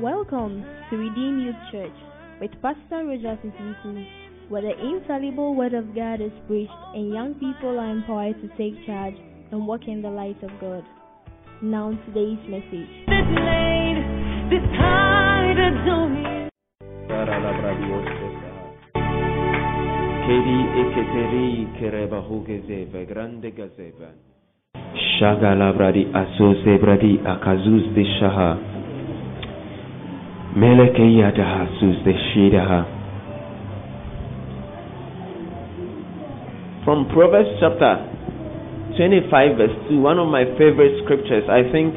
Welcome to Redeem Youth Church with Pastor Roger Sissinku, where the infallible Word of God is preached and young people are empowered to take charge and walk in the light of God. Now, today's message. Kedi eketeri kereba hugezeva grande gazeva. Shagala bradi asoze bradi akazuz de shaha. From Proverbs chapter 25 verse 2, one of my favorite scriptures. I think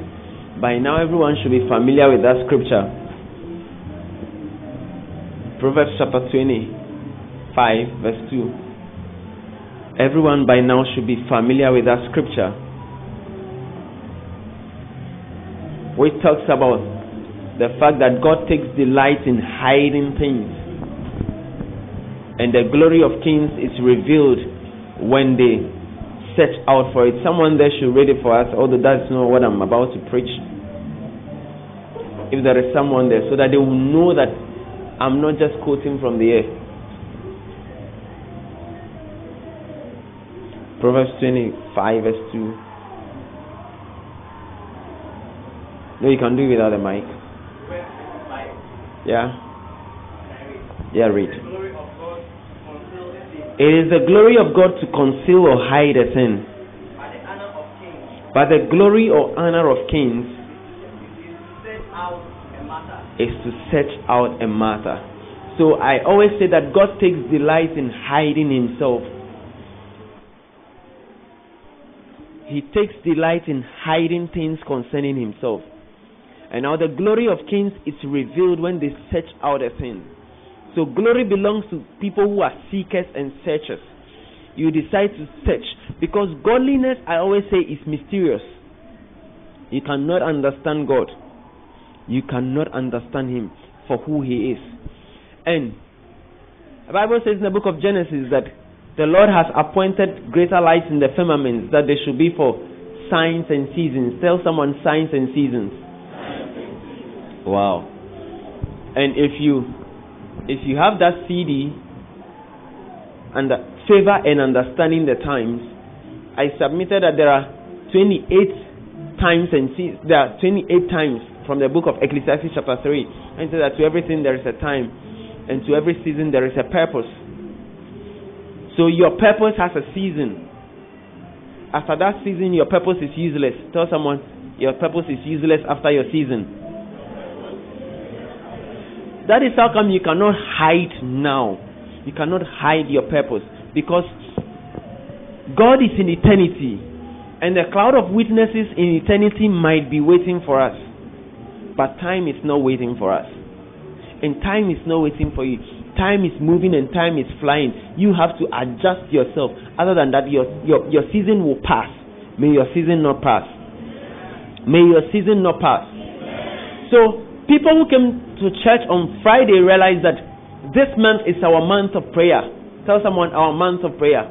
by now everyone should be familiar with that scripture. Proverbs chapter 25 verse 2. Everyone by now should be familiar with that scripture. Which talks about the fact that God takes delight in hiding things. And the glory of kings is revealed when they search out for it. Someone there should read it for us, although that's not what I'm about to preach. If there is someone there, so that they will know that I'm not just quoting from the air. Proverbs 25, verse 2. No, you can do it without a mic. Yeah? Yeah, read. It is the glory of God to conceal or hide a sin. But the glory or honor of kings is to search out a matter. So I always say that God takes delight in hiding himself. He takes delight in hiding things concerning himself. And now the glory of kings is revealed when they search out a thing. So glory belongs to people who are seekers and searchers. You decide to search because godliness, I always say, is mysterious. You cannot understand God. You cannot understand Him for who He is. And the Bible says in the book of Genesis that the Lord has appointed greater lights in the firmaments that they should be for signs and seasons. Tell someone signs and seasons. Wow. And if you if you have that CD and favor and understanding the times, I submitted that there are 28 times and there are 28 times from the book of Ecclesiastes chapter 3 and said that to everything there is a time and to every season there is a purpose. So your purpose has a season. After that season your purpose is useless. Tell someone your purpose is useless after your season. That is how come you cannot hide now. You cannot hide your purpose because God is in eternity and the cloud of witnesses in eternity might be waiting for us. But time is not waiting for us. And time is not waiting for you. Time is moving and time is flying. You have to adjust yourself. Other than that, your, your, your season will pass. May your season not pass. May your season not pass. So, people who came to church on Friday realized that this month is our month of prayer. Tell someone our month of prayer.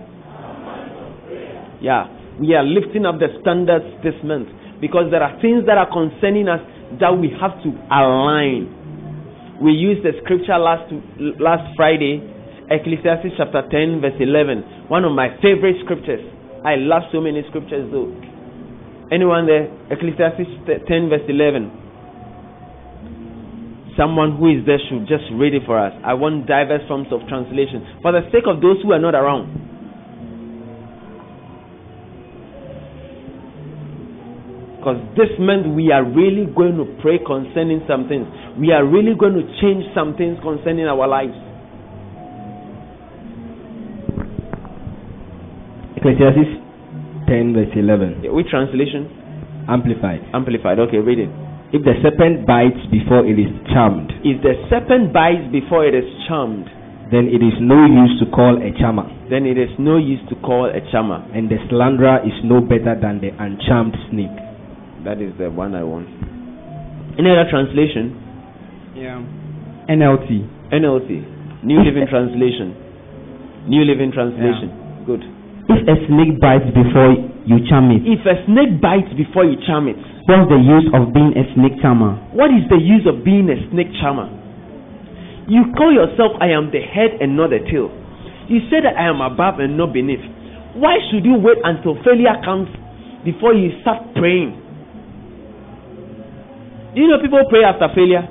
Yeah, we are lifting up the standards this month because there are things that are concerning us that we have to align. We used the scripture last last Friday, Ecclesiastes chapter 10 verse 11. One of my favorite scriptures. I love so many scriptures though. Anyone there? Ecclesiastes 10 verse 11 someone who is there should just read it for us. I want diverse forms of translation for the sake of those who are not around. Because this month we are really going to pray concerning some things. We are really going to change some things concerning our lives. Ecclesiastes 10 verse 11. Yeah, which translation? Amplified. Amplified. Okay, read it. If the serpent bites before it is charmed, If the serpent bites before it is charmed, then it is no use to call a charmer, then it is no use to call a charmer. and the slanderer is no better than the uncharmed snake. That is the one I want. Any other translation? Yeah. NLT. NLT. New Living Translation. New Living Translation. Good. If a snake bites before you charm it, If a snake bites before you charm it, what's the use of being a snake charmer? what is the use of being a snake charmer? You call yourself, I am the head and not the tail. You say that I am above and not beneath. Why should you wait until failure comes before you start praying? Do you know people pray after failure?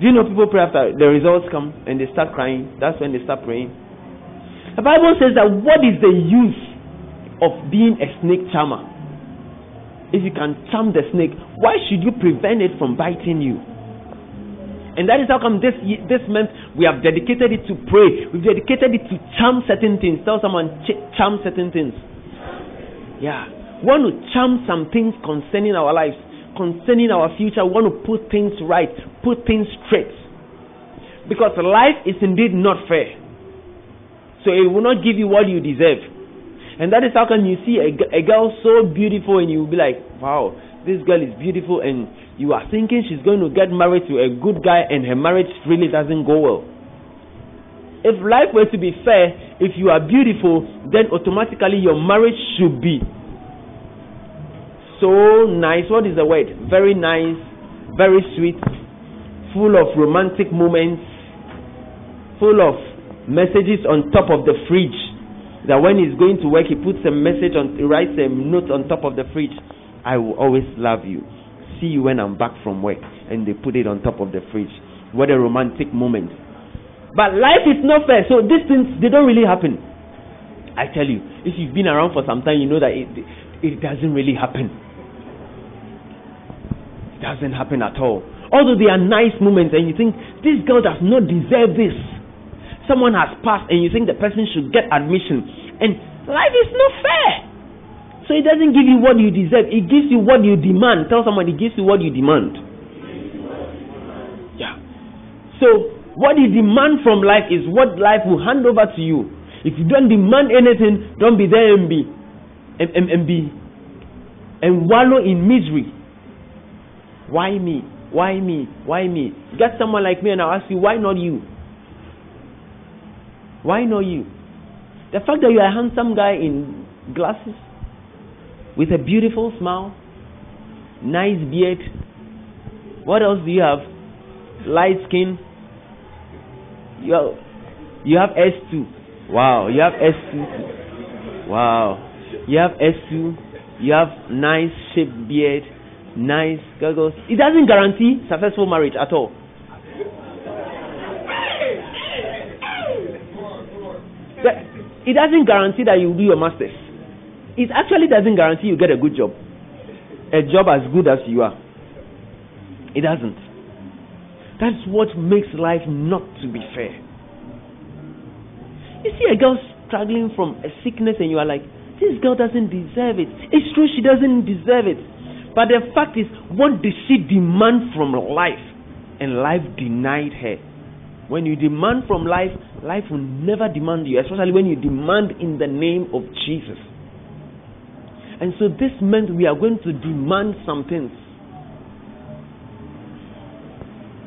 Do you know people pray after the results come and they start crying? That's when they start praying. The Bible says that what is the use of being a snake charmer? If you can charm the snake, why should you prevent it from biting you? And that is how come this this month we have dedicated it to pray. We've dedicated it to charm certain things. Tell someone ch- charm certain things. Yeah, we want to charm some things concerning our lives, concerning our future. We want to put things right, put things straight. Because life is indeed not fair. So it will not give you what you deserve. And that is how come you see a girl so beautiful and you will be like, wow, this girl is beautiful and you are thinking she's going to get married to a good guy and her marriage really doesn't go well. If life were to be fair, if you are beautiful, then automatically your marriage should be so nice. What is the word? Very nice, very sweet, full of romantic moments, full of messages on top of the fridge. That when he's going to work, he puts a message on, he writes a note on top of the fridge. I will always love you. See you when I'm back from work. And they put it on top of the fridge. What a romantic moment. But life is not fair. So these things, they don't really happen. I tell you, if you've been around for some time, you know that it, it doesn't really happen. It doesn't happen at all. Although there are nice moments and you think, this girl does not deserve this. Someone has passed and you think the person should get admission. And life is not fair. So it doesn't give you what you deserve. It gives you what you demand. Tell somebody, it gives you what you demand. Yeah. So what you demand from life is what life will hand over to you. If you don't demand anything, don't be there and be and, and, and be and wallow in misery. Why me? Why me? Why me? Get someone like me and I'll ask you, why not you? Why not you? The fact that you're a handsome guy in glasses with a beautiful smile, nice beard. What else do you have? Light skin. You have, you have S2. Wow, you have S2. Wow. You have S2. You have nice shaped beard, nice goggles. It doesn't guarantee successful marriage at all. It doesn't guarantee that you do your masters. It actually doesn't guarantee you get a good job. A job as good as you are. It doesn't. That's what makes life not to be fair. You see a girl struggling from a sickness and you are like, this girl doesn't deserve it. It's true she doesn't deserve it. But the fact is, what did she demand from life? And life denied her. When you demand from life, life will never demand you, especially when you demand in the name of Jesus. And so this meant we are going to demand some things.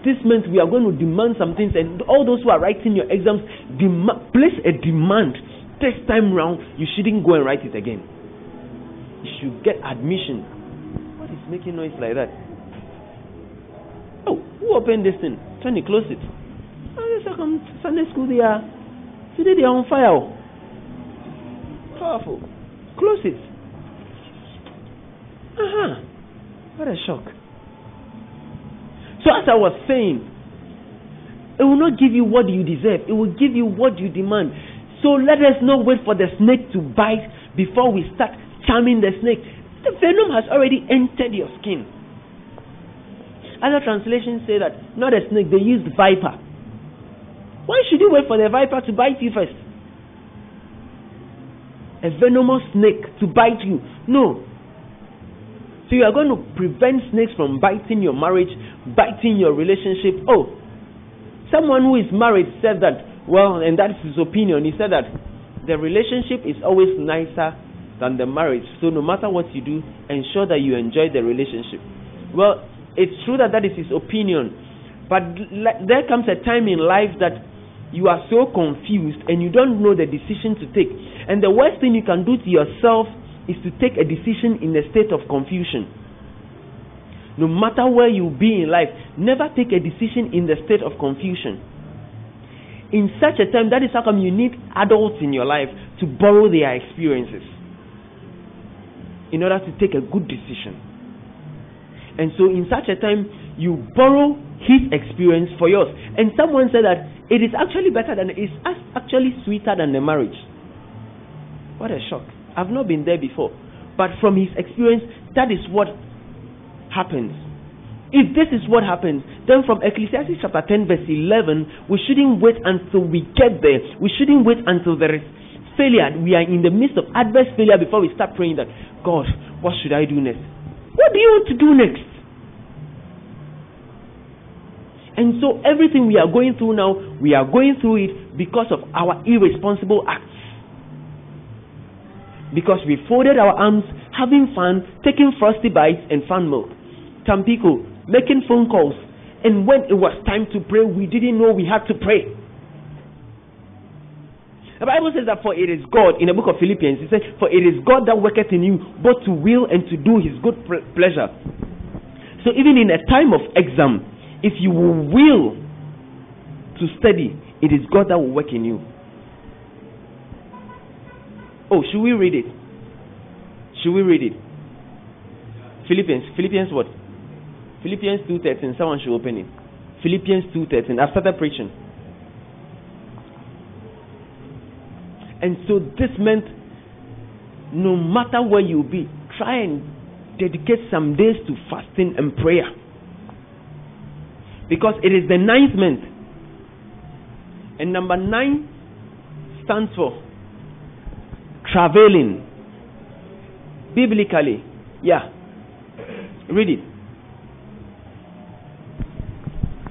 This meant we are going to demand some things, and all those who are writing your exams, dema- place a demand. This time round, you shouldn't go and write it again. You should get admission. What is making noise like that? Oh, who opened this thing? Trying to close it. To Sunday school. They are today. They are on fire. oh. Powerful. Close it. Uh huh. What a shock. So as I was saying, it will not give you what you deserve. It will give you what you demand. So let us not wait for the snake to bite before we start charming the snake. The venom has already entered your skin. Other translations say that not a snake, they used viper. Why should you wait for the viper to bite you first? A venomous snake to bite you? No. So you are going to prevent snakes from biting your marriage, biting your relationship. Oh, someone who is married said that, well, and that's his opinion. He said that the relationship is always nicer than the marriage. So no matter what you do, ensure that you enjoy the relationship. Well, it's true that that is his opinion, but there comes a time in life that you are so confused and you don't know the decision to take. And the worst thing you can do to yourself is to take a decision in a state of confusion. No matter where you be in life, never take a decision in the state of confusion. In such a time, that is how come you need adults in your life to borrow their experiences in order to take a good decision. And so, in such a time, you borrow his experience for yours. And someone said that it is actually better than it's actually sweeter than the marriage. What a shock! I've not been there before, but from his experience, that is what happens. If this is what happens, then from Ecclesiastes chapter 10, verse 11, we shouldn't wait until we get there. We shouldn't wait until there is failure. We are in the midst of adverse failure before we start praying that, God, what should I do next? What do you want to do next? And so everything we are going through now, we are going through it because of our irresponsible acts. Because we folded our arms, having fun, taking frosty bites and Fan Milk. Tampico, making phone calls. And when it was time to pray, we didn't know we had to pray. The Bible says that for it is God, in the book of Philippians, it says, For it is God that worketh in you, both to will and to do his good pleasure. So even in a time of exam, if you will to study, it is God that will work in you. Oh, should we read it? Should we read it? Philippians, Philippians what? Philippians 2.13. Someone should open it. Philippians 2.13. I've started preaching. And so this meant no matter where you be, try and dedicate some days to fasting and prayer. Because it is the ninth month. And number nine stands for traveling. Biblically. Yeah. Read it.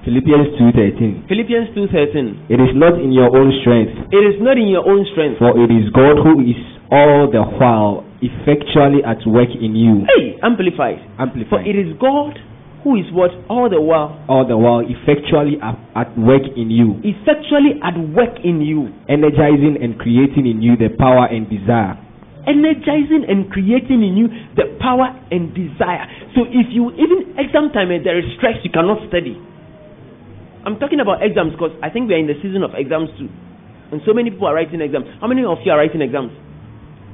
Philippians 2:13. Philippians 2:13. It is not in your own strength. It is not in your own strength. For it is God who is all the while effectually at work in you. Hey, amplified. Amplified. For it is God who is what all the while. All the while effectually at, at work in you. Effectually at work in you. Energizing and creating in you the power and desire energizing and creating in you the power and desire. So if you even exam time and there is stress, you cannot study. I'm talking about exams because I think we are in the season of exams too. And so many people are writing exams. How many of you are writing exams?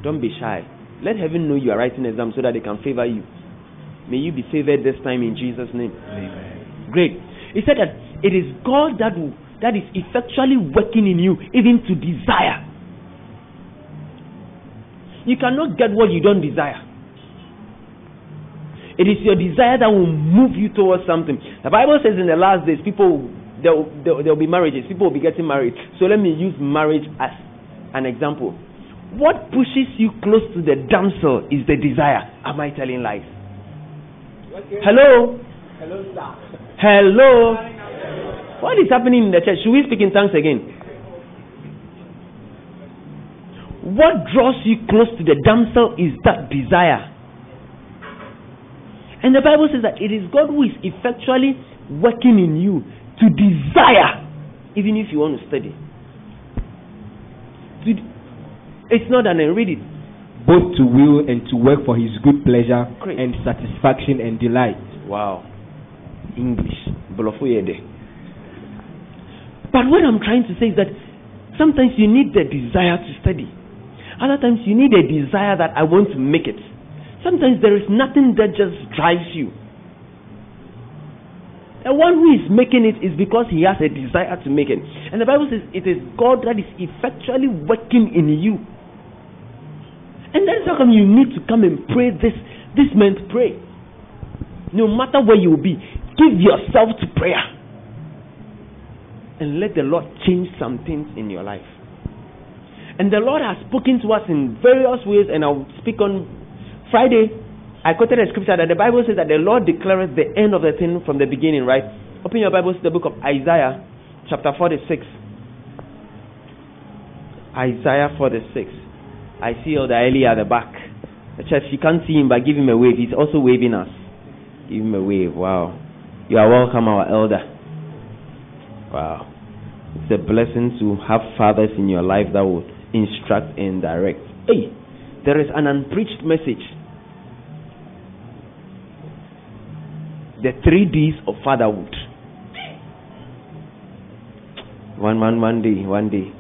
Don't be shy. Let heaven know you are writing exams so that they can favor you. May you be favored this time in Jesus' name. Amen. Great. He said that it is God that will, that is effectually working in you, even to desire. You cannot get what you don't desire. It is your desire that will move you towards something. The Bible says in the last days, people there will, there, there will be marriages. People will be getting married. So let me use marriage as an example. What pushes you close to the damsel is the desire. Am I telling lies? Hello? Hello, sir. Hello? What is happening in the church? Should we speak in tongues again? What draws you close to the damsel is that desire. And the Bible says that it is God who is effectually working in you to desire, even if you want to study. It's not an read it. Both to will and to work for his good pleasure Great. and satisfaction and delight. Wow. English. But what I'm trying to say is that sometimes you need the desire to study. Other times you need a desire that I want to make it. Sometimes there is nothing that just drives you. The one who is making it is because he has a desire to make it. And the Bible says it is God that is effectually working in you. And then how come you need to come and pray this. This meant pray. No matter where you will be, give yourself to prayer. And let the Lord change some things in your life. And the Lord has spoken to us in various ways, and I'll speak on Friday, I quoted a scripture that the Bible says that the Lord declares the end of the thing from the beginning, right? Open your Bibles to the book of Isaiah, chapter 46. Isaiah 46. I see Elder Eli at the back. Church, you can't see him, but give him a wave. He's also waving us. Give him a wave. Wow. You are welcome, our elder. Wow. It's a blessing to have fathers in your life that will instruct and direct. Hey, there is an unpreached message. The three D's of fatherhood. One, one, one day, one day.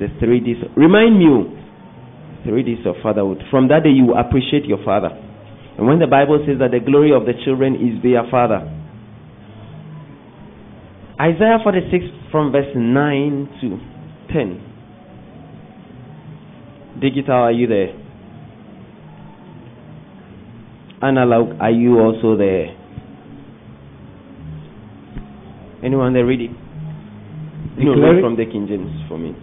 The three D's. Remind me, oh, three D's of fatherhood. From that day, you will appreciate your father. And when the Bible says that the glory of the children is their father, Isaiah 46 from verse 9 to 10. Digital, are you there? Analog, are you also there? Anyone there read it? No, read from the King James for me.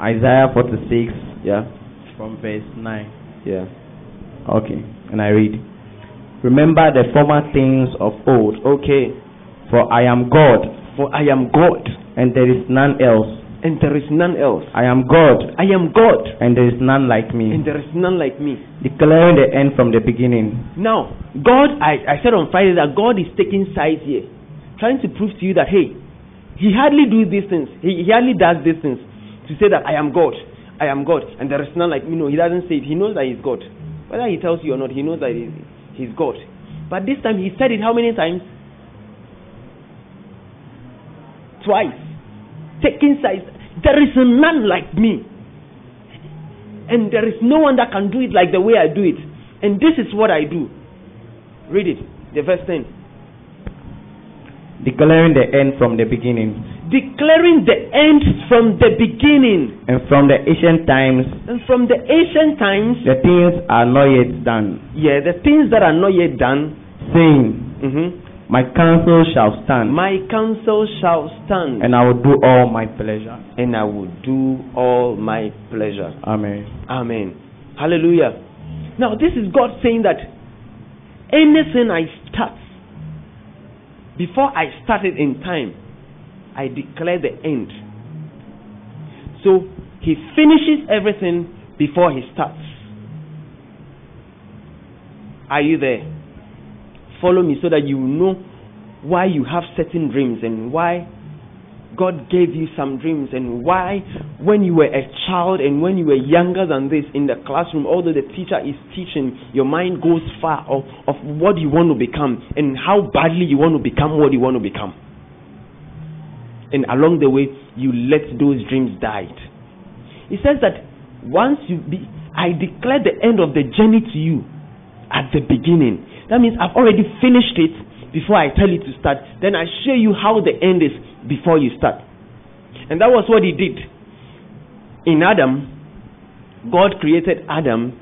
Isaiah 46 Yeah, from verse 9. yeah. Okay, and I read Remember the former things of old, Okay. for I am God, For I am God, and there is none else. and there is none else. I am God, I am God, and there is none like me. and there is none like me. Declaring the end from the beginning. Now, God, I, I said on Friday that God is taking sides here, trying to prove to you that, hey, He hardly do these things. He, he hardly does these things to say that I am God, I am God, and there is none like me. No, He doesn't say it. He knows that He's God. Whether He tells you or not, He knows that He's, God. But this time He said it how many times? Twice. Taking sides. There is none like me. And there is no one that can do it like the way I do it. And this is what I do. Read it. The verse 10. Declaring the end from the beginning. Declaring the end from the beginning. And from the ancient times, And from the ancient times, the things are not yet done. yeah, the things that are not yet done, Saying, mhm, My counsel shall stand, my counsel shall stand, and I will do all my pleasure. and I will do all my pleasure. Amen. Amen. Hallelujah. Now, this is God saying that anything I start, before I started in time, I declare the end. So, He finishes everything before He starts. Are you there? Follow me so that you know why you have certain dreams and why God gave you some dreams and why, when you were a child and when you were younger than this in the classroom, although the teacher is teaching, your mind goes far of, of what you want to become and how badly you want to become what you want to become. And along the way, you let those dreams die. He says that once you be, I declare the end of the journey to you at the beginning. That means I've already finished it before I tell you to start. Then I show you how the end is before you start. And that was what he did. In Adam, God created Adam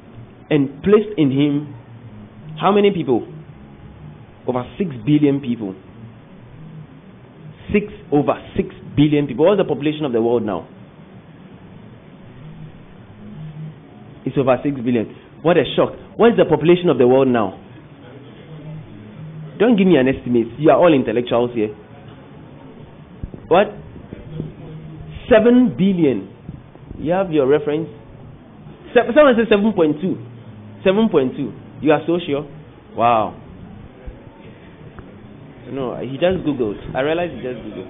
and placed in him how many people? Over 6 billion people. 6 over 6 billion people. What's the population of the world now? It's over 6 billion. What a shock. What is the population of the world now? Don't give me an estimate. You are all intellectuals here. What? 7 billion. You have your reference? Se- Someone says 7.2. 7.2. You are so sure? Wow. No, he just Googled. I realized he just Googled.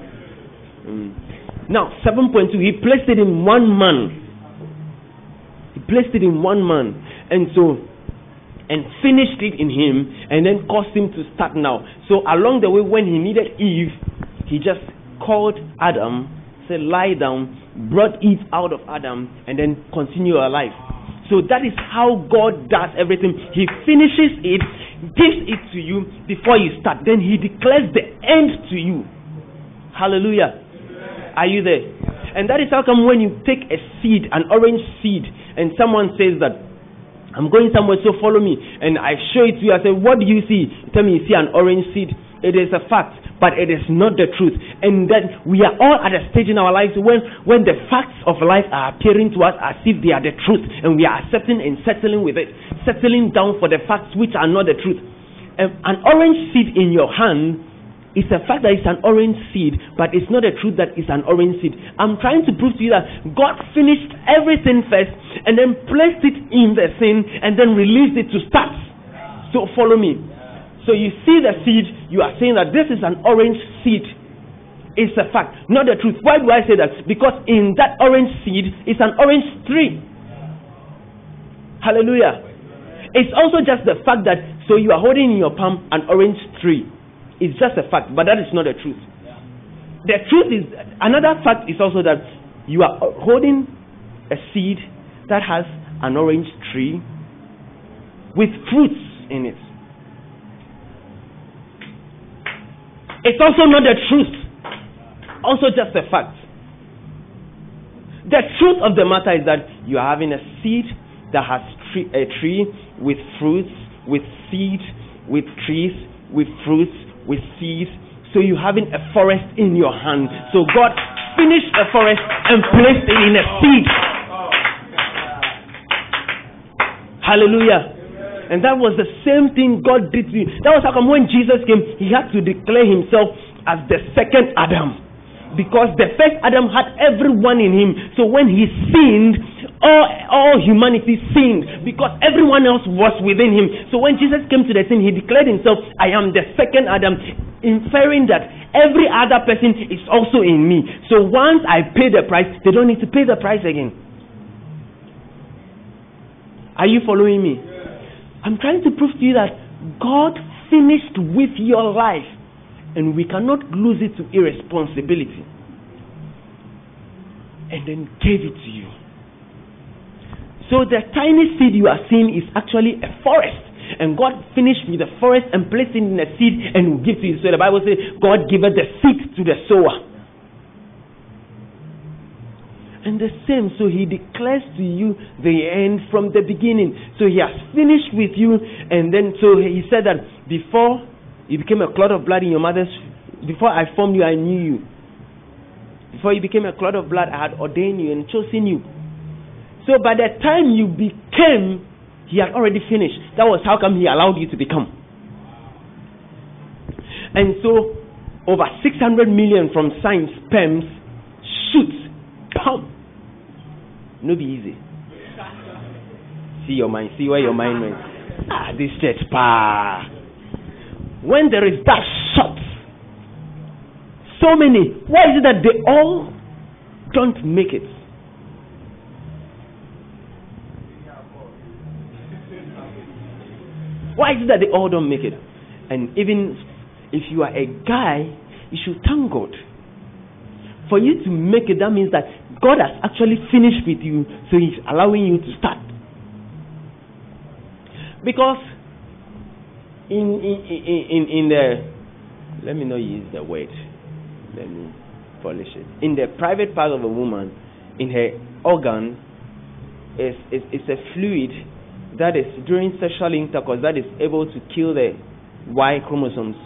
Mm. Now, 7.2, he placed it in one man. He placed it in one man. And so, and finished it in him, and then caused him to start now. So, along the way, when he needed Eve, he just called Adam, said, Lie down, brought Eve out of Adam, and then continue your life. So that is how God does everything. He finishes it, gives it to you before you start. Then He declares the end to you. Hallelujah. Are you there? And that is how come when you take a seed, an orange seed, and someone says that, I'm going somewhere, so follow me. And I show it to you. I say, What do you see? Tell me you see an orange seed. It is a fact, but it is not the truth. And then we are all at a stage in our lives when, when the facts of life are appearing to us as if they are the truth, and we are accepting and settling with it, settling down for the facts which are not the truth. Um, an orange seed in your hand is a fact that it's an orange seed, but it's not a truth that it's an orange seed. I'm trying to prove to you that God finished everything first and then placed it in the thing and then released it to start. So follow me. So you see the seed, you are saying that this is an orange seed. It's a fact, not the truth. Why do I say that? Because in that orange seed is an orange tree. Hallelujah. It's also just the fact that so you are holding in your palm an orange tree. It's just a fact, but that is not the truth. The truth is another fact is also that you are holding a seed that has an orange tree with fruits in it. It's also not the truth, also just a fact. The truth of the matter is that you are having a seed that has tree, a tree with fruits, with seed, with trees, with fruits, with seeds. So you're having a forest in your hand. So God finished a forest and placed it in a seed. Hallelujah. And that was the same thing God did to you. That was how come when Jesus came, he had to declare himself as the second Adam. Because the first Adam had everyone in him. So when he sinned, all, all humanity sinned because everyone else was within him. So when Jesus came to the scene, he declared himself, I am the second Adam, inferring that every other person is also in me. So once I pay the price, they don't need to pay the price again. Are you following me? I'm trying to prove to you that God finished with your life and we cannot lose it to irresponsibility and then gave it to you. So the tiny seed you are seeing is actually a forest. And God finished with the forest and placed it in a seed and will give to you. So the Bible says God giveth the seed to the sower. And the same, so he declares to you the end from the beginning. So he has finished with you, and then so he said that before you became a clot of blood in your mother's, before I formed you, I knew you. Before you became a clot of blood, I had ordained you and chosen you. So by the time you became, he had already finished. That was how come he allowed you to become. And so over 600 million from science sperms shoots. Pum. No be easy. See your mind. See where your mind went. Ah, this church, pa. When there is that shot, so many. Why is it that they all don't make it? Why is it that they all don't make it? And even if you are a guy, you should thank God. For you to make it, that means that God has actually finished with you, so He's allowing you to start. Because in in in in the let me not use the word. Let me polish it. In the private part of a woman, in her organ, is is, is a fluid that is during sexual intercourse that is able to kill the Y chromosomes.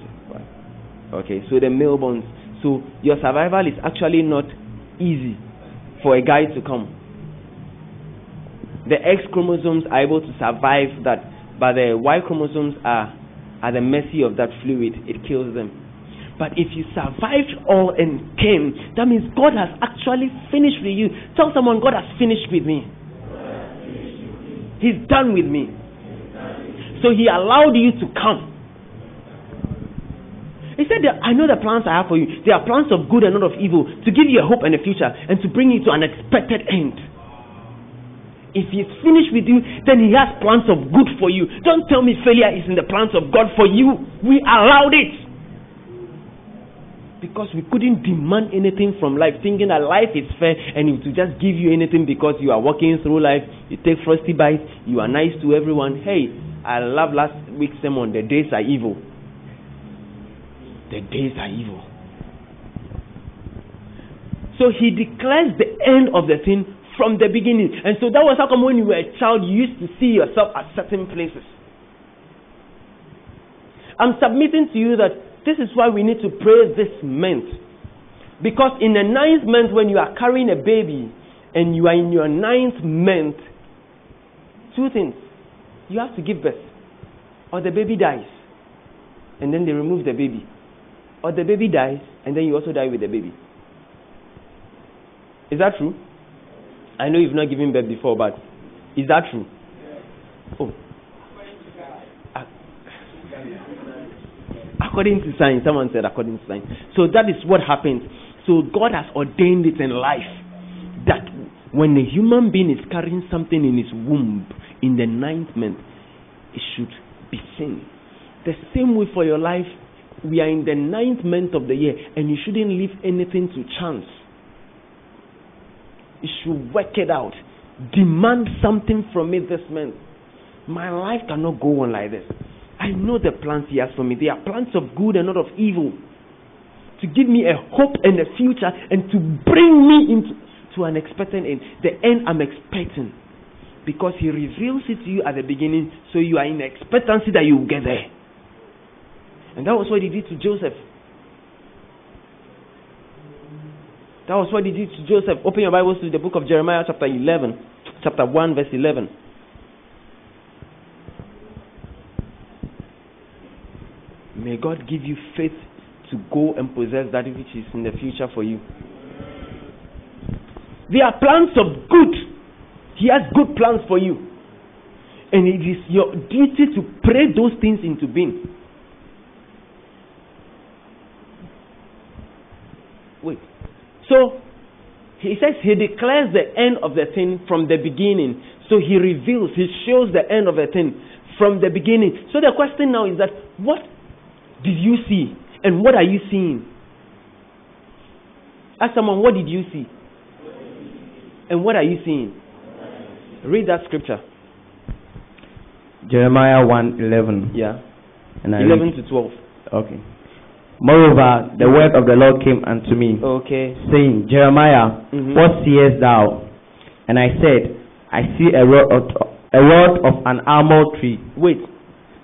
Okay, so the male bonds. So your survival is actually not easy for a guy to come. The X chromosomes are able to survive that, but the Y chromosomes are at the mercy of that fluid. It kills them. But if you survived all and came, that means God has actually finished with you. Tell someone, God has finished with me. He's done with me. So he allowed you to come. He said, I know the plans I have for you. They are plans of good and not of evil, to give you a hope and a future, and to bring you to an expected end. If he's finished with you, then he has plans of good for you. Don't tell me failure is in the plans of God for you. We allowed it. Because we couldn't demand anything from life, thinking that life is fair and it will just give you anything because you are walking through life, you take frosty bites, you are nice to everyone. Hey, I love last week's sermon, the days are evil. The days are evil. So he declares the end of the thing from the beginning. And so that was how come when you were a child, you used to see yourself at certain places. I'm submitting to you that this is why we need to pray this month. Because in the ninth month, when you are carrying a baby and you are in your ninth month, two things. You have to give birth, or the baby dies, and then they remove the baby. Or the baby dies, and then you also die with the baby. Is that true? I know you've not given birth before, but is that true? Oh. According to science. Someone said according to science. So that is what happens. So God has ordained it in life that when a human being is carrying something in his womb in the ninth month, it should be seen. The same way for your life, we are in the ninth month of the year and you shouldn't leave anything to chance. You should work it out. Demand something from me this month. My life cannot go on like this. I know the plans He has for me. They are plans of good and not of evil. To give me a hope and a future and to bring me into to an expectant end. The end I'm expecting. Because He reveals it to you at the beginning, so you are in expectancy that you will get there. And that was what He did to Joseph. That was what He did to Joseph. Open your Bibles to the book of Jeremiah, chapter 11, chapter 1, verse 11. May God give you faith to go and possess that which is in the future for you. There are plans of good. He has good plans for you. And it is your duty to pray those things into being. Wait. So, he says he declares the end of the thing from the beginning. So he reveals, he shows the end of the thing from the beginning. So the question now is that what did you see? And what are you seeing? Ask someone, what did you see? And what are you seeing? Read that scripture. Jeremiah 1 11. Yeah. And I 11 read, to 12. Okay. Moreover, the word of the Lord came unto me, Okay. saying, Jeremiah, Mhm. what seest thou? And I said, I see a rod of, a rod of an almond tree. Wait.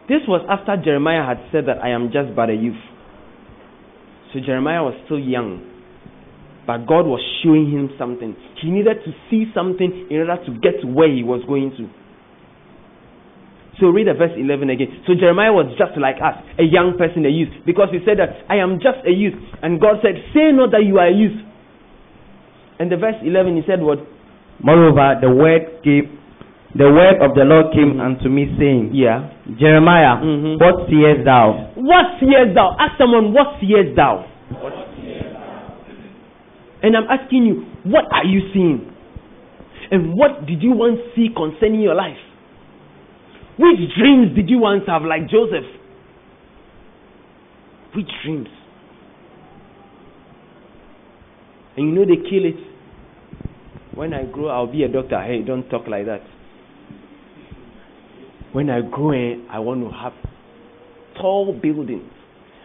This was after Jeremiah had said that I am just but a youth. So Jeremiah was still young. But God was showing him something. He needed to see something in order to get to where he was going to. So read the verse 11 again. So Jeremiah was just like us, a young person, a youth. Because he said that I am just a youth. And God said, Say not that you are a youth. And the verse 11 he said what? Moreover, the word came, the word of the Lord came unto me, saying, Yeah. Jeremiah, Mhm. what seest thou? What seest thou? Ask someone, what seest thou? And I'm asking you, what are you seeing? And what did you once see concerning your life? Which dreams did you once have, like Joseph? Which dreams? And you know they kill it. When I grow, I'll be a doctor. Hey, don't talk like that. When I grow, eh, I want to have tall buildings.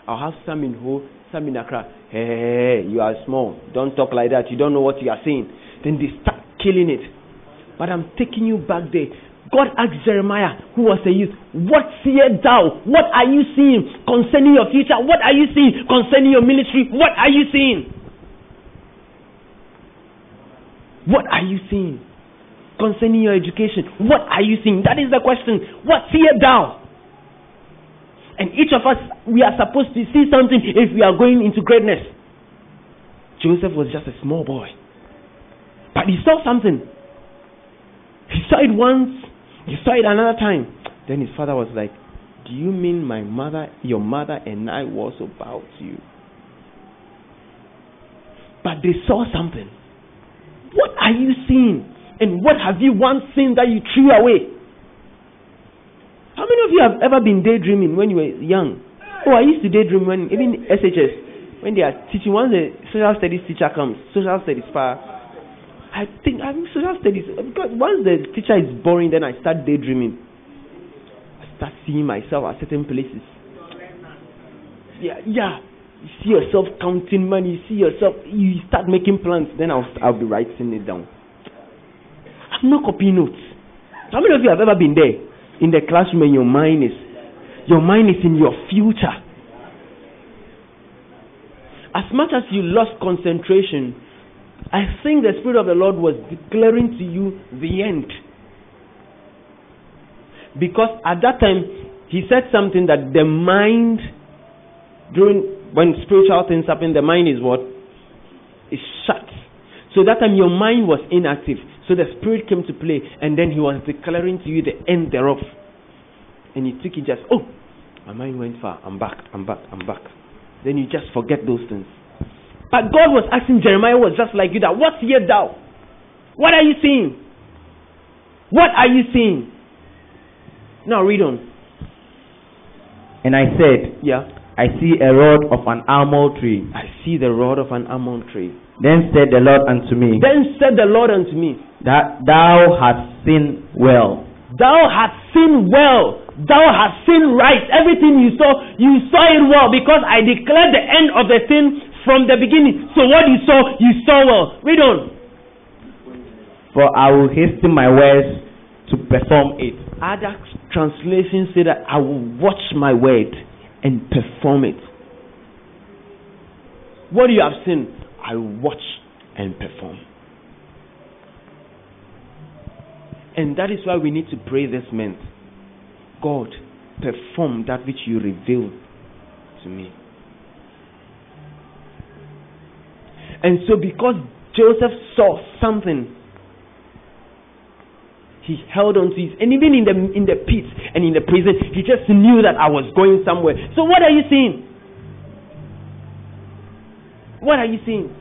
I'll have some in Ho, some in Accra. Hey, you are small. Don't talk like that. You don't know what you are saying. Then they start killing it. But I'm taking you back there. God asked Jeremiah, who was a youth, What seest thou? What are you seeing concerning your future? What are you seeing concerning your ministry? What are you seeing? What are you seeing concerning your education? What are you seeing? That is the question. What seest thou? And each of us, we are supposed to see something if we are going into greatness. Joseph was just a small boy. But he saw something. He saw it once, he saw it another time. Then his father was like, Do you mean my mother, your mother, and I was about you? But they saw something. What are you seeing? And what have you once seen that you threw away? How many of you have ever been daydreaming when you were young? Oh, I used to daydream when even SHS when they are teaching. Once the social studies teacher comes, social studies far. I think I think social studies because once the teacher is boring, then I start daydreaming. I start seeing myself at certain places. Yeah, yeah. You see yourself counting money. You see yourself. You start making plans. Then I'll I'll be writing it down. I'm not copying notes. How many of you have ever been there in the classroom and your mind is your mind is in your future? As much as you lost concentration, I think the Spirit of the Lord was declaring to you the end. Because at that time, He said something that the mind, during when spiritual things happen, the mind is what? Is shut. So that time your mind was inactive. So the Spirit came to play, and then He was declaring to you the end thereof. And you took it just, oh, My mind went far. I'm back. I'm back. I'm back. Then you just forget those things. But God was asking Jeremiah was just like you that what seest thou? What are you seeing? What are you seeing? Now read on. And I said, Yeah. I see a rod of an almond tree. I see the rod of an almond tree. Then said the Lord unto me, Then said the Lord unto me, that thou hast seen well. Thou hast seen well. Thou hast seen right. Everything you saw, you saw it well because I declared the end of the thing from the beginning. So what you saw, you saw well. Read on. For I will hasten my words to perform it. Other translations say that I will watch my word and perform it. What you have seen, I will watch and perform. And that is why we need to pray this month. God, perform that which you revealed to me. And so, because Joseph saw something, he held on to it. And even in the in the pit and in the prison, he just knew that I was going somewhere. So, what are you seeing? What are you seeing?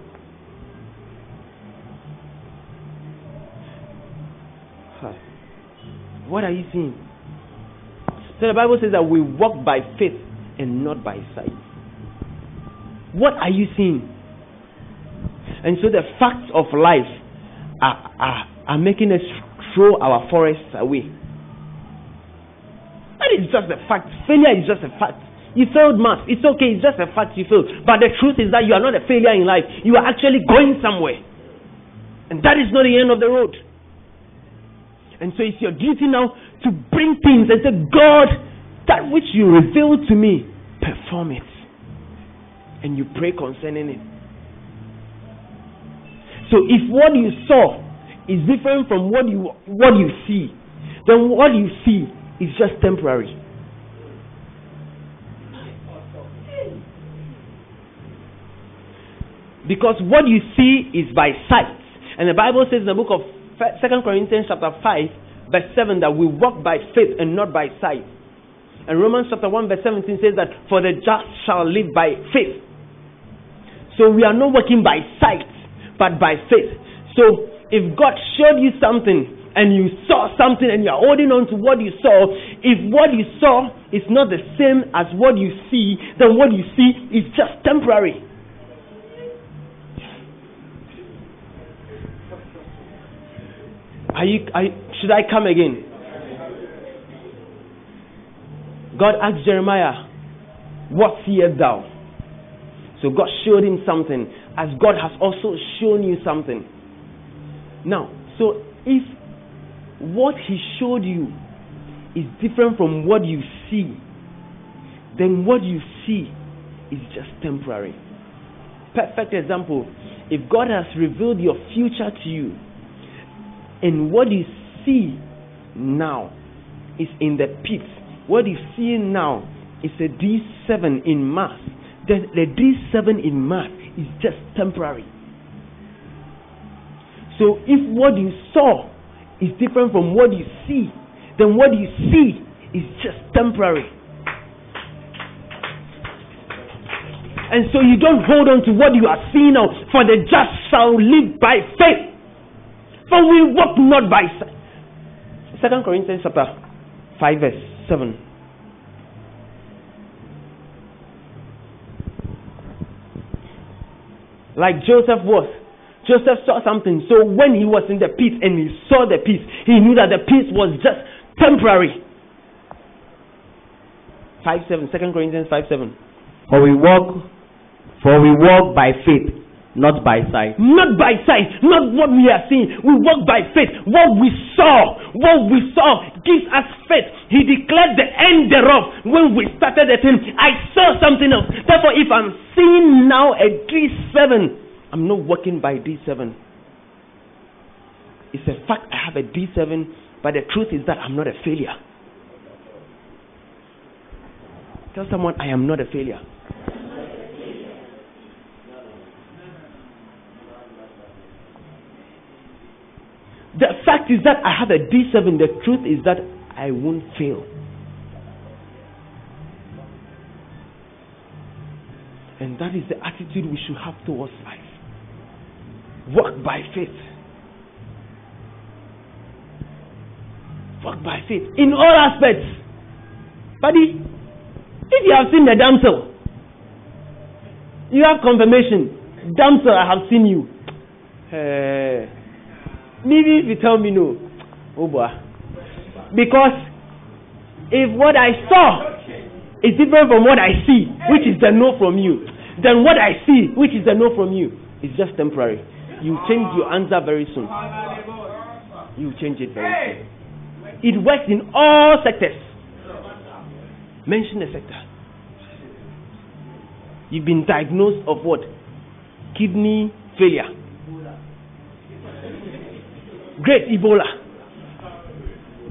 What are you seeing? So the Bible says that we walk by faith and not by sight. What are you seeing? And so the facts of life are, are, are making us throw our forests away. That is just a fact. Failure is just a fact. You failed math. It's okay. It's just a fact you failed. But the truth is that you are not a failure in life. You are actually going somewhere. And that is not the end of the road. And so it's your duty now to bring things and say, God, that which you revealed to me, perform it. And you pray concerning it. So if what you saw is different from what you what you see, then what you see is just temporary. Because what you see is by sight. And the Bible says in the book of Second Corinthians chapter 5, verse 7 that we walk by faith and not by sight. And Romans chapter 1 verse 17 says that for the just shall live by faith. So we are not working by sight, but by faith. So if God showed you something and you saw something and you're holding on to what you saw, if what you saw is not the same as what you see, then what you see is just temporary. Are you, are you, should I come again? God asked Jeremiah, What seest thou? So God showed him something, as God has also shown you something. Now, so if what he showed you is different from what you see, then what you see is just temporary. Perfect example. If God has revealed your future to you, and what you see now is in the pit, what you see now is a D7 in math. Then the D7 in math is just temporary. So if what you saw is different from what you see, then what you see is just temporary. And so you don't hold on to what you are seeing now, for the just shall live by faith. For we walk not by sight. Second Corinthians chapter 5 verse 7. Like Joseph was. Joseph saw something. So when he was in the pit and he saw the pit, he knew that the pit was just temporary. 5 7. 2 Corinthians 5 7. For we walk for we walk by faith, not by sight. Not by sight, not what we are seeing. We walk by faith. What we saw, what we saw gives us faith. He declared the end thereof when we started the thing. I saw something else. Therefore, if I'm seeing now a D7, I'm not working by D7. It's a fact I have a D7, but the truth is that I'm not a failure. Tell someone I am not a failure. The fact is that I have a D7. The truth is that I won't fail. And that is the attitude we should have towards life. Walk by faith. Walk by faith in all aspects. Buddy, if you have seen the damsel, you have confirmation. Damsel, I have seen you. Uh, maybe if you tell me no, oh boy. Because if what I saw is different from what I see, which is the no from you, then what I see, which is the no from you, is just temporary. You change your answer very soon. You change it very soon. It works in all sectors. Mention a sector. You've been diagnosed of what? Kidney failure. Great Ebola.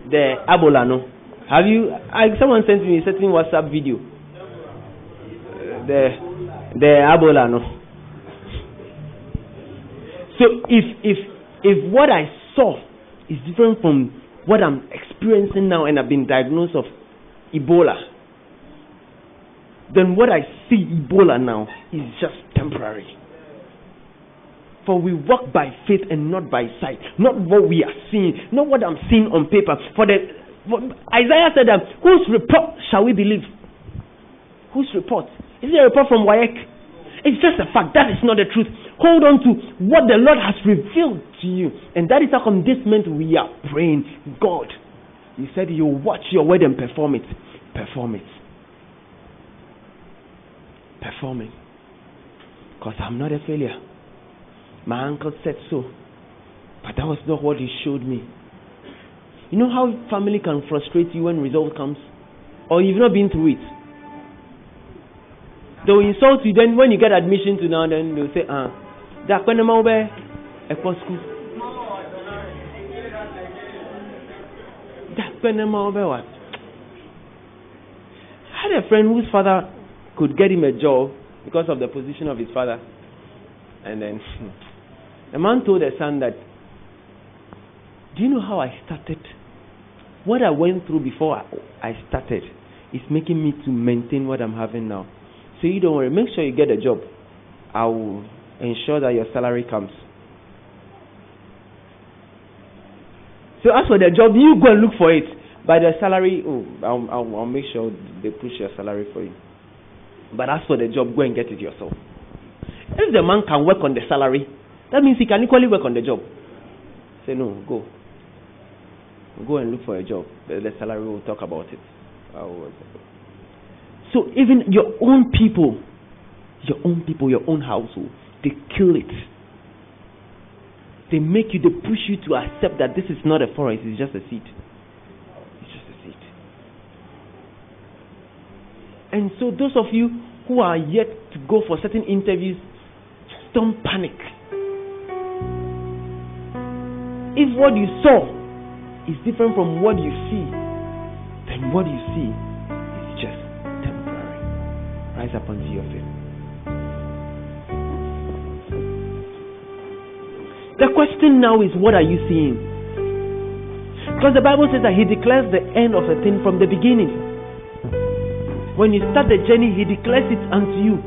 The Ebola, no? Have you? I, someone sent me a certain WhatsApp video. The the Ebola, no? So if if if what I saw is different from what I'm experiencing now, and I've been diagnosed of Ebola, then what I see Ebola now is just temporary. For we walk by faith and not by sight. Not what we are seeing, not what I'm seeing on paper. For the for, Isaiah said that whose report shall we believe? Whose report? Is it a report from WAEC? It's just a fact. That is not the truth. Hold on to what the Lord has revealed to you. And that is how come this month we are praying. God, you said you watch your word and perform it. Perform it. Performing. Because I'm not a failure. My uncle said so. But that was not what he showed me. You know how family can frustrate you when result comes? Or you've not been through it. They'll insult you, then when you get admission to now, then they'll say, ah, that when school. That when what? I had a friend whose father could get him a job because of the position of his father. And then the man told the son that, Do you know how I started? What I went through before I started is making me to maintain what I'm having now. So you don't worry. Make sure you get a job. I will ensure that your salary comes. So as for the job, you go and look for it. By the salary, oh, I'll, I'll, I'll make sure they push your salary for you. But as for the job, go and get it yourself. If the man can work on the salary, that means he can equally work on the job. Say no, go. Go and look for a job. The, salary will talk about it. So even your own people, your own people, your own household, they kill it. They make you, they push you to accept that this is not a forest, it's just a seed. It's just a seed. And so those of you who are yet to go for certain interviews, just don't panic. If what you saw is different from what you see, then what you see is just temporary. Rise up onto your feet. The question now is what are you seeing? Because the Bible says that He declares the end of a thing from the beginning. When you start the journey, He declares it unto you.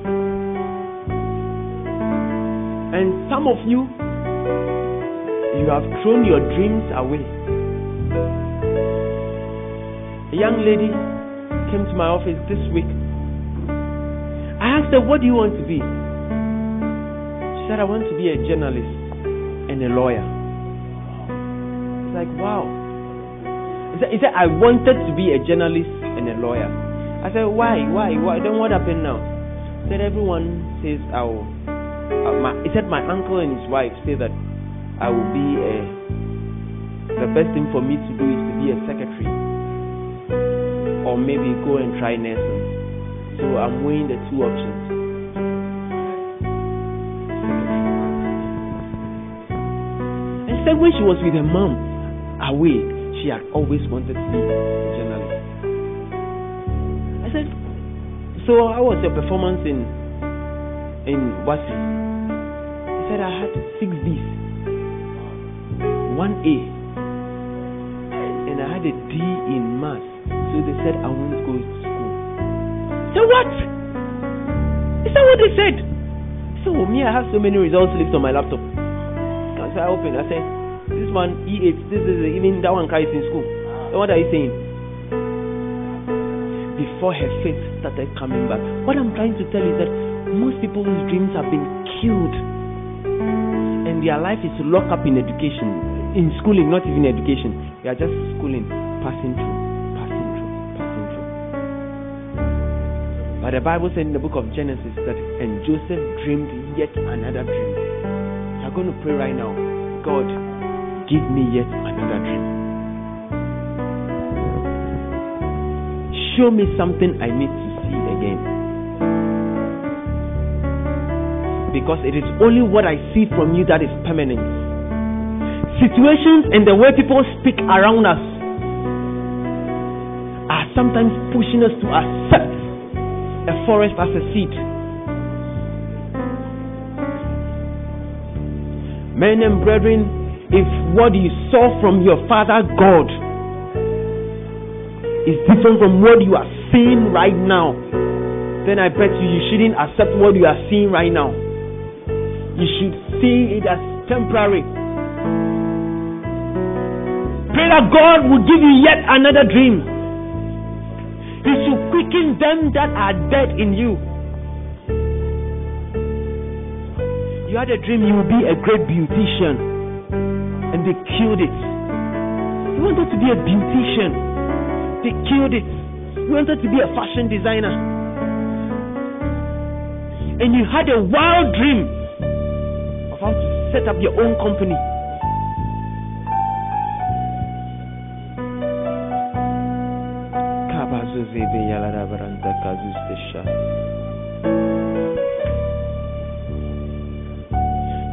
And some of you, you have thrown your dreams away. A young lady came to my office this week. I asked her, What do you want to be? She said, I want to be a journalist and a lawyer. It's like, wow. He said, I wanted to be a journalist and a lawyer. I said, why? Why? Why? Then what happened now? He said, everyone says will. Uh, my, he said, my uncle and his wife say that I will be a. The best thing for me to do is to be a secretary, or maybe go and try nursing. So I'm weighing the two options. And said when she was with her mom away, she had always wanted to be a journalist. I said, So how was your performance in in WASSCE? He said I had six B's, one A, and I had a D in math. So they said I won't go to school. So what? Is that what they said? So me, I have so many results left on my laptop. So I open, I say, this one E8, this is even that one guy is in school. So what are you saying? Before her faith started coming back. What I'm trying to tell you is that most people's dreams have been killed. And their life is locked up in education. In schooling, not even education. They are just schooling, passing through, passing through, passing through. But the Bible said in the book of Genesis that and Joseph dreamed yet another dream. You are going to pray right now. God, give me yet another dream. Show me something I need to see again. Because it is only what I see from you that is permanent. Situations and the way people speak around us are sometimes pushing us to accept a forest as a seed. Men and brethren, if what you saw from your father God is different from what you are seeing right now, then I bet you you shouldn't accept what you are seeing right now. You should see it as temporary. Pray that God will give you yet another dream. He should quicken them that are dead in you. You had a dream you will be a great beautician, and they killed it. You wanted to be a beautician, they killed it. You wanted to be a fashion designer, and you had a wild dream of how to set up your own company.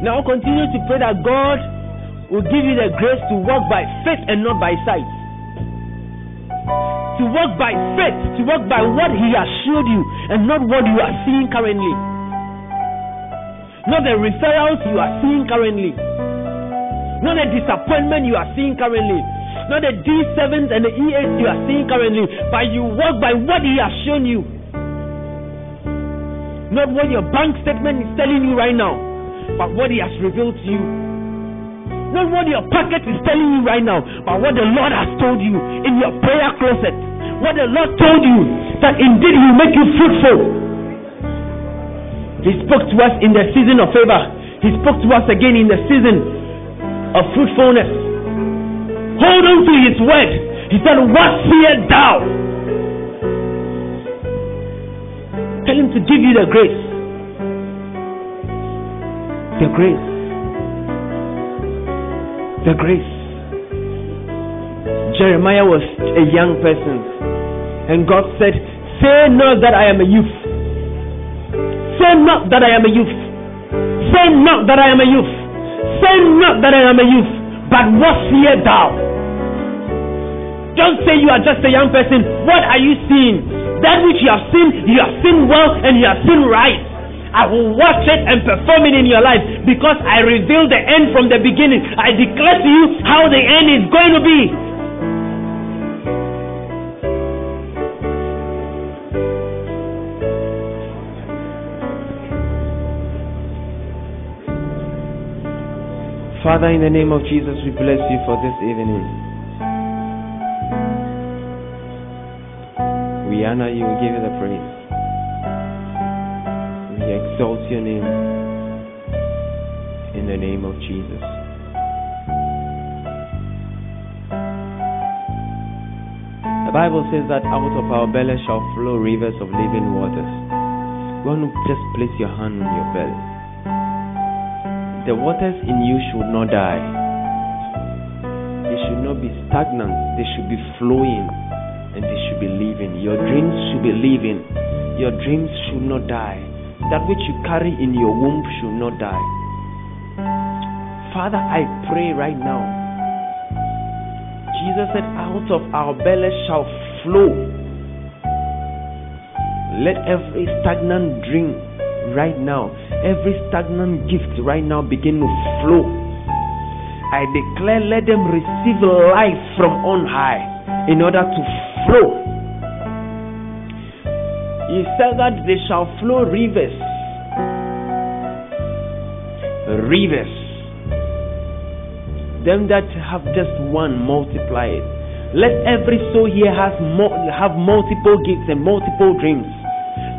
Now continue to pray that God will give you the grace to walk by faith and not by sight. To walk by faith, to walk by what He has showed you and not what you are seeing currently. Not the referrals you are seeing currently. Not the disappointment you are seeing currently. Not the D7s and the E8s you are seeing currently. But you walk by what He has shown you. Not what your bank statement is telling you right now, but what He has revealed to you. Not what your pocket is telling you right now, but what the Lord has told you in your prayer closet. What the Lord told you that indeed He will make you fruitful. He spoke to us in the season of favor. He spoke to us again in the season of fruitfulness. Hold on to His word. He said, What fear thou? Tell Him to give you the grace. The grace. The grace. Jeremiah was a young person, and God said, Say not that I am a youth. Say not that I am a youth. Say not that I am a youth. Say not that I am a youth. But what fear thou? Don't say you are just a young person. What are you seeing? That which you have seen, you have seen well and you have seen right. I will watch it and perform it in your life because I reveal the end from the beginning. I declare to you how the end is going to be. Father, in the name of Jesus, we bless you for this evening. We honor you, we give you the praise. We exalt your name in the name of Jesus. The Bible says that out of our belly shall flow rivers of living waters. You want to just place your hand on your belly the waters in you should not die. They should not be stagnant. They should be flowing and they should be living. Your dreams should be living. Your dreams should not die. That which you carry in your womb should not die. Father, I pray right now. Jesus said, Out of our belly shall flow. Let every stagnant dream right now every stagnant gift right now begin to flow. I declare, let them receive life from on high in order to flow. He said that they shall flow rivers. Rivers. Them that have just one, multiply it. Let every soul here has mo- have multiple gifts and multiple dreams.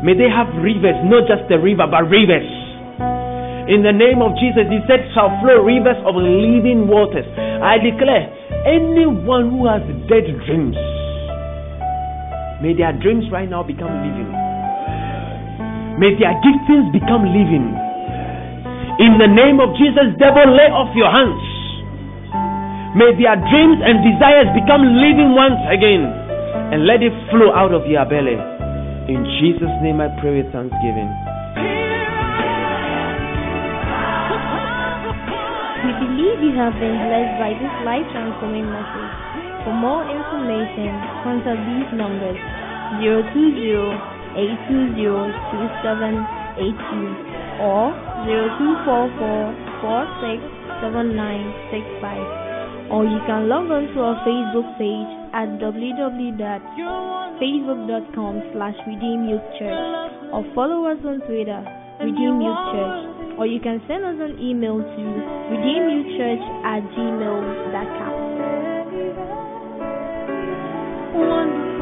May they have rivers, not just a river, but rivers. In the name of Jesus, He said, shall flow rivers of living waters. I declare, anyone who has dead dreams, may their dreams right now become living. May their giftings become living. In the name of Jesus, devil, lay off your hands. May their dreams and desires become living once again. And let it flow out of your belly. In Jesus' name I pray with thanksgiving. We believe you have been blessed by this life transforming message. For more information, contact these numbers 020 820 2782 or 0244 Or you can log on to our Facebook page at www.facebook.com slash Redeem Youth Church or follow us on Twitter, Redeem Youth Church, or you can send us an email to redeemyouthchurch at gmail.com. Wonderful.